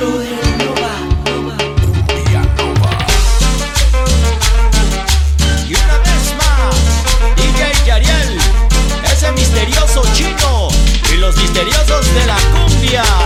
Rodell Nova, Cumbia Nova y una vez más DJ Jariel, ese misterioso chico y los misteriosos de la cumbia.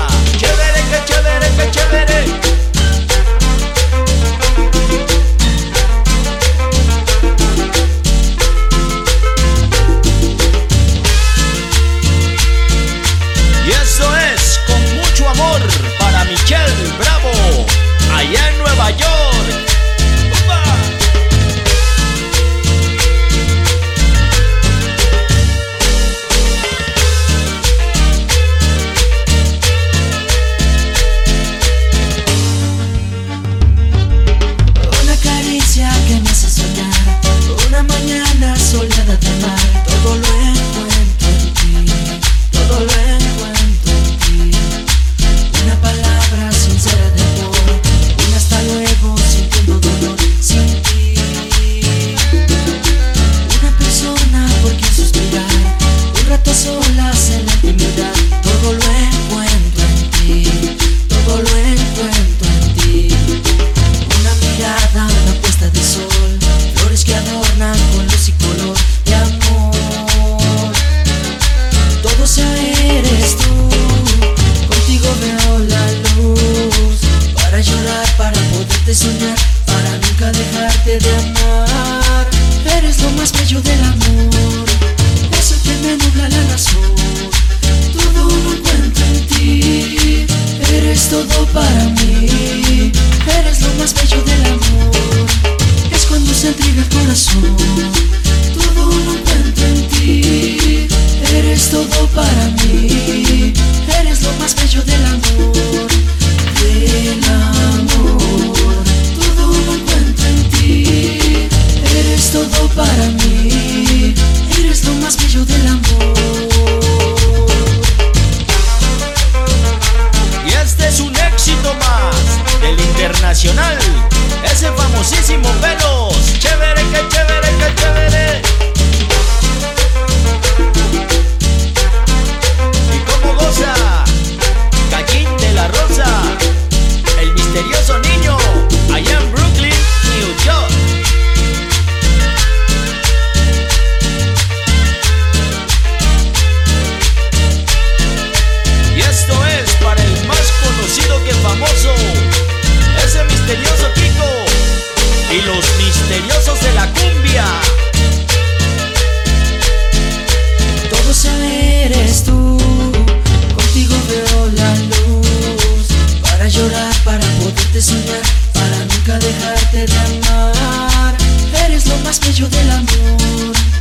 de amar. Eres lo más bello del amor, eso que me nubla la razón. Todo lo encuentro en ti, eres todo para mí. Eres lo más bello del amor, es cuando se entrega el corazón. Todo lo encuentro en ti, eres todo para mí. Eres lo más bello del amor, del amor. Ese famosísimo pelos. Chévere, que chévere, que chévere. para poderte soñar, para nunca dejarte de amar. Eres lo más bello del amor.